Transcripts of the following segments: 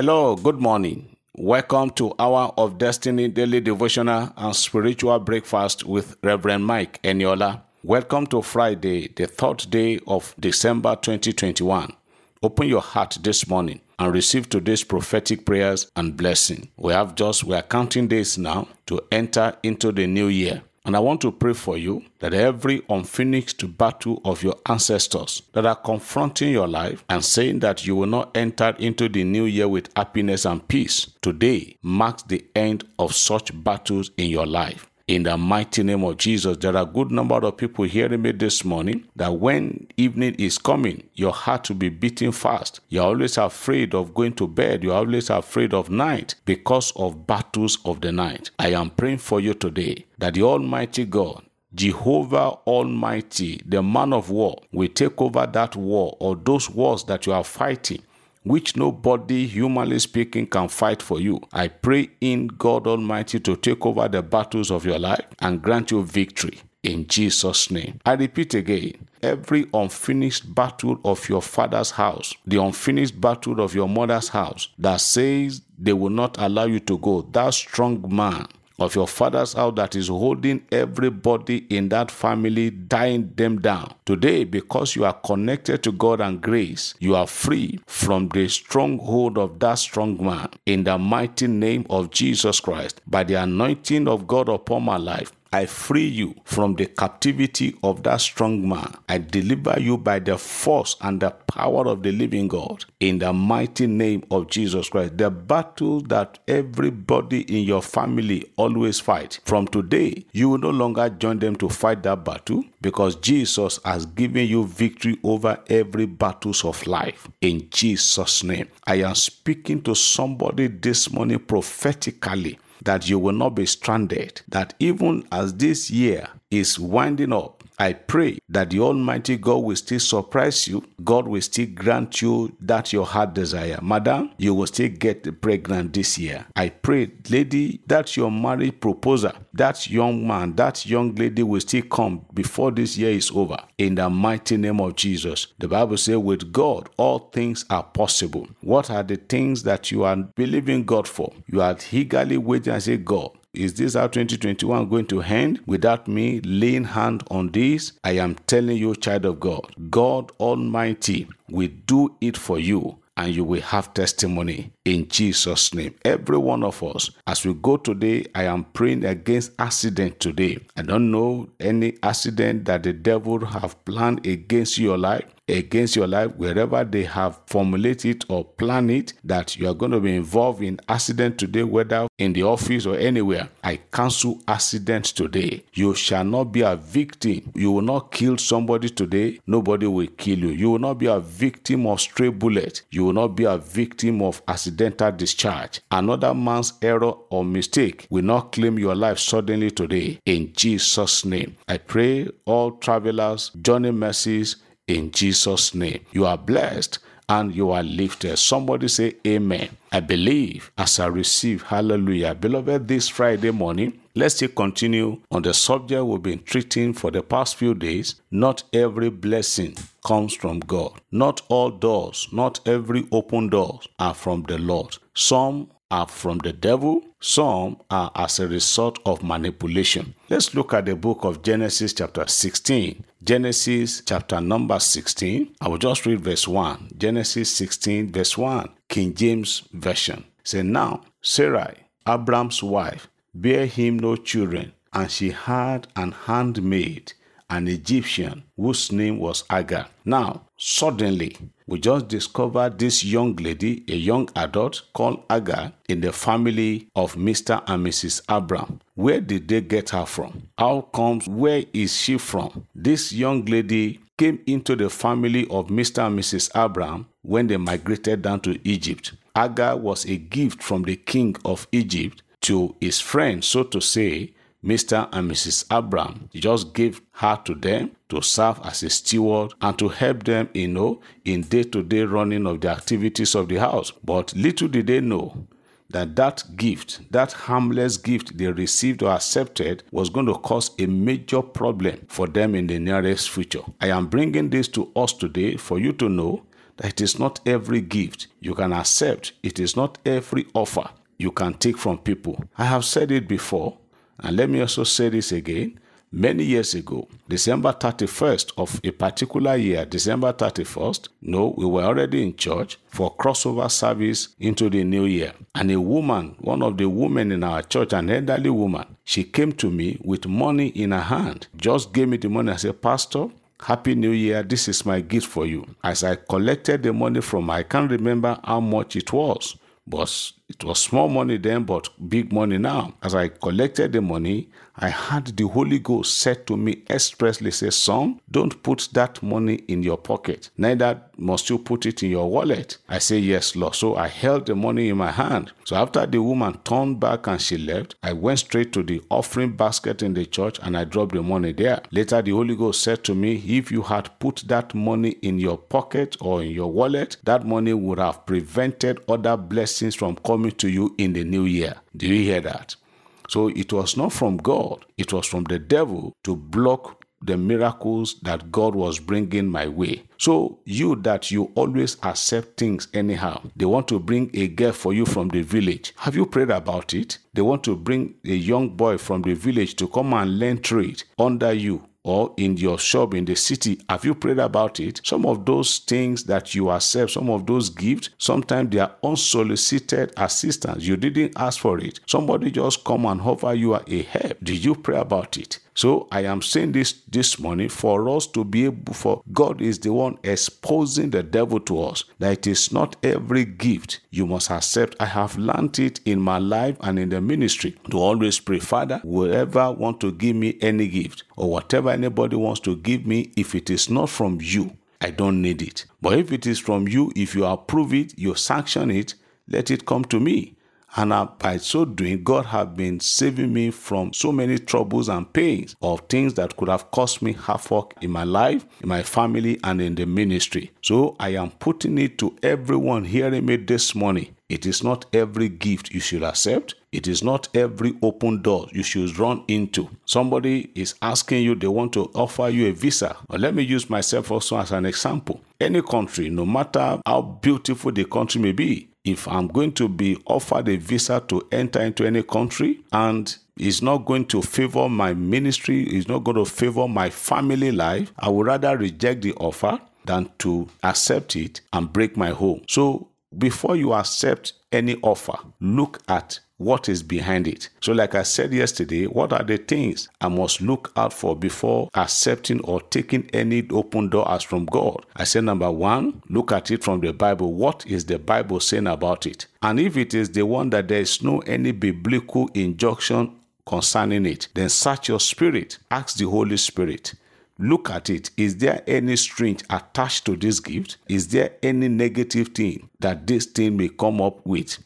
Hello, good morning. Welcome to Hour of Destiny Daily Devotional and Spiritual Breakfast with Reverend Mike Eniola. Welcome to Friday, the third day of December 2021. Open your heart this morning and receive today's prophetic prayers and blessing. We have just, we are counting days now to enter into the new year. And I want to pray for you that every unfinished battle of your ancestors that are confronting your life and saying that you will not enter into the new year with happiness and peace, today marks the end of such battles in your life. In the mighty name of Jesus, there are a good number of people hearing me this morning that when evening is coming, your heart will be beating fast. You're always afraid of going to bed. You're always afraid of night because of battles of the night. I am praying for you today that the Almighty God Jehovah Almighty, the man of war, will take over that war or those wars that you are fighting, which nobody, humanly speaking, can fight for you. I pray in God Almighty to take over the battles of your life and grant you victory. In Jesus' name. I repeat again every unfinished battle of your father's house, the unfinished battle of your mother's house that says they will not allow you to go, that strong man of your father's house that is holding everybody in that family, dying them down. Today, because you are connected to God and grace, you are free from the stronghold of that strong man. In the mighty name of Jesus Christ, by the anointing of God upon my life, I free you from the captivity of that strong man. I deliver you by the force and the power of the living God in the mighty name of Jesus Christ. The battle that everybody in your family always fight. From today, you will no longer join them to fight that battle because Jesus has given you victory over every battles of life. In Jesus' name, I am speaking to somebody this morning prophetically that you will not be stranded, that even as this year is winding up, I pray that the Almighty God will still surprise you. God will still grant you that your heart desire. Madam, you will still get pregnant this year. I pray, lady, that your marriage proposal, that young man, that young lady will still come before this year is over. In the mighty name of Jesus. The Bible says, with God, all things are possible. What are the things that you are believing God for? You are eagerly waiting and say, God, is this how 2021 going to end without me laying hand on this? I am telling you, child of God, God Almighty will do it for you and you will have testimony in Jesus' name. Every one of us, as we go today, I am praying against accident today. I don't know any accident that the devil have planned against your life against your life wherever they have formulated or planned it that you are going to be involved in accident today whether in the office or anywhere. I cancel accident today. You shall not be a victim. You will not kill somebody today. Nobody will kill you. You will not be a victim of stray bullet. You will not be a victim of accidental discharge. Another man's error or mistake will not claim your life suddenly today. In jesus name i pray all travelers journey mercies in Jesus' name. You are blessed and you are lifted. Somebody say, Amen. I believe as I receive. Hallelujah. Beloved, this Friday morning, let's still continue on the subject we've been treating for the past few days. Not every blessing comes from God. Not all doors, not every open door are from the Lord. Some are from the devil, some are as a result of manipulation. Let's look at the book of Genesis, chapter 16. Genesis, chapter number 16. I will just read verse 1. Genesis 16, verse 1, King James Version. Say, Now Sarai, Abram's wife, bare him no children, and she had an handmaid, an Egyptian, whose name was Agar. Now, suddenly, we just discovered this young lady, a young adult called Agar, in the family of Mr. and Mrs. Abram. Where did they get her from? How comes, where is she from? This young lady came into the family of Mr. and Mrs. Abram when they migrated down to Egypt. Agar was a gift from the king of Egypt to his friend, so to say, Mr. and Mrs. Abraham. He just gave her to them to serve as a steward and to help them, you know, in day-to-day running of the activities of the house. But little did they know that that gift, that harmless gift they received or accepted was going to cause a major problem for them in the nearest future. I am bringing this to us today for you to know that it is not every gift you can accept. It is not every offer you can take from people. I have said it before, and let me also say this again. Many years ago, December 31st of a particular year, December 31st, no, we were already in church for crossover service into the new year. And a woman, one of the women in our church, an elderly woman, she came to me with money in her hand, just gave me the money. I said, Pastor, Happy New Year. This is my gift for you. As I collected the money from her, I can't remember how much it was, but it was small money then, but big money now. As I collected the money, I had the Holy Ghost said to me expressly, say, son, don't put that money in your pocket. Neither must you put it in your wallet. I say, yes, Lord. So I held the money in my hand. So after the woman turned back and she left, I went straight to the offering basket in the church and I dropped the money there. Later, the Holy Ghost said to me, if you had put that money in your pocket or in your wallet, that money would have prevented other blessings from coming to you in the new year. Do you hear that? So it was not from God, it was from the devil to block the miracles that God was bringing my way. So, you that you always accept things anyhow, they want to bring a girl for you from the village. Have you prayed about it? They want to bring a young boy from the village to come and learn trade under you or in your shop in the city, have you prayed about it? Some of those things that you accept, some of those gifts, sometimes they are unsolicited assistance. You didn't ask for it. Somebody just come and offer you a help. Did you pray about it? So I am saying this this morning for us to be able, for God is the one exposing the devil to us. That it is not every gift you must accept. I have learned it in my life and in the ministry to always pray, Father, whoever want to give me any gift or whatever anybody wants to give me, if it is not from you, I don't need it. But if it is from you, if you approve it, you sanction it, let it come to me. And by so doing, God have been saving me from so many troubles and pains of things that could have caused me havoc in my life, in my family, and in the ministry. So I am putting it to everyone hearing me this morning. It is not every gift you should accept. It is not every open door you should run into. Somebody is asking you, they want to offer you a visa. Let me use myself also as an example. Any country, no matter how beautiful the country may be, if I'm going to be offered a visa to enter into any country and it's not going to favor my ministry, it's not going to favor my family life, I would rather reject the offer than to accept it and break my home. So before you accept any offer, look at what is behind it. So, like I said yesterday, what are the things I must look out for before accepting or taking any open door as from God? I said, number one, look at it from the Bible. What is the Bible saying about it? And if it is the one that there is no any biblical injunction concerning it, then search your spirit. Ask the Holy Spirit. Look at it. Is there any string attached to this gift? Is there any negative thing that this thing may come up with?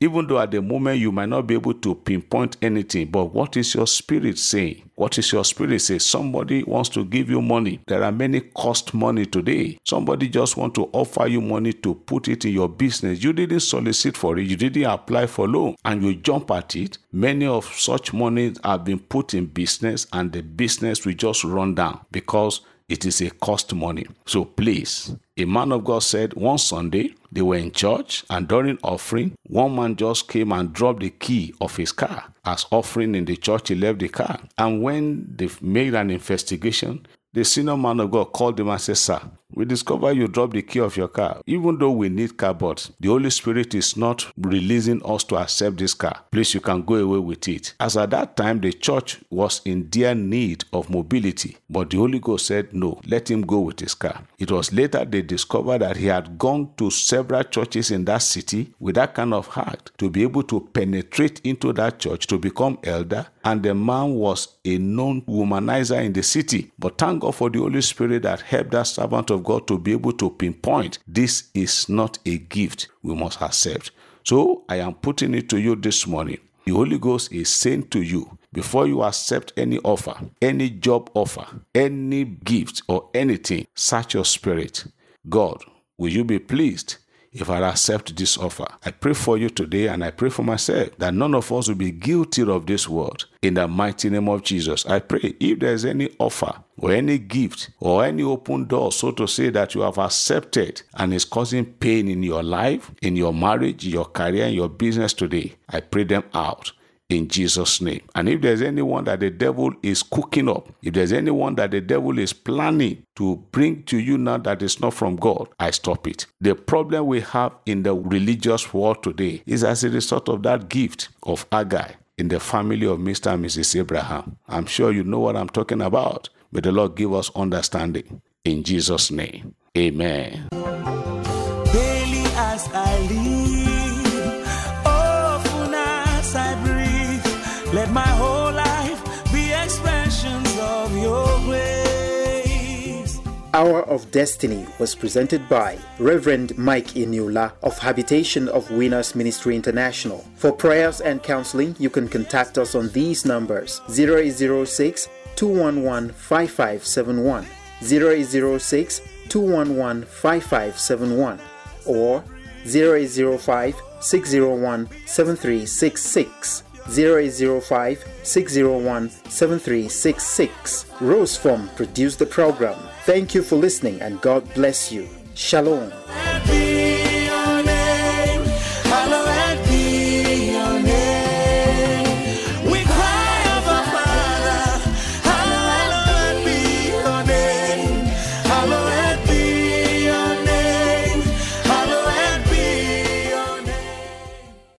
Even though at the moment you might not be able to pinpoint anything, but what is your spirit saying? What is your spirit say? Somebody wants to give you money. There are many cost money today. Somebody just want to offer you money to put it in your business. You didn't solicit for it. You didn't apply for loan and you jump at it. Many of such money have been put in business and the business will just run down because it is a cost money. So please, a man of God said one Sunday they were in church and during offering, one man just came and dropped the key of his car. As offering in the church, he left the car. And when they made an investigation, the senior man of God called him and said, Sir, we discover you dropped the key of your car. Even though we need car, but the Holy Spirit is not releasing us to accept this car. Please, you can go away with it. As at that time, the church was in dear need of mobility, but the Holy Ghost said, No, let him go with his car. It was later they discovered that he had gone to several churches in that city with that kind of heart to be able to penetrate into that church to become elder. And the man was a known womanizer in the city. But thank God for the Holy Spirit that helped that servant of God to be able to pinpoint this is not a gift we must accept. So I am putting it to you this morning. The Holy Ghost is saying to you, before you accept any offer, any job offer, any gift, or anything, search your spirit. God, will you be pleased if I accept this offer. I pray for you today and I pray for myself that none of us will be guilty of this word. In the mighty name of Jesus, I pray if there's any offer or any gift or any open door, so to say, that you have accepted and is causing pain in your life, in your marriage, your career, your business today, I pray them out in Jesus' name. And if there's anyone that the devil is cooking up, if there's anyone that the devil is planning to bring to you now that is not from God, I stop it. The problem we have in the religious world today is as a result of that gift of Agai in the family of Mr. and Mrs. Abraham. I'm sure you know what I'm talking about. May the Lord give us understanding. In Jesus' name, amen. Hour of Destiny was presented by Reverend Mike Inula of Habitation of Winners Ministry International. For prayers and counseling, you can contact us on these numbers 0806 211 5571, 0806 211 5571, or 0805 601 7366. 0805 601 7366. Rose Form produced the program. Thank you for listening and God bless you. Shalom.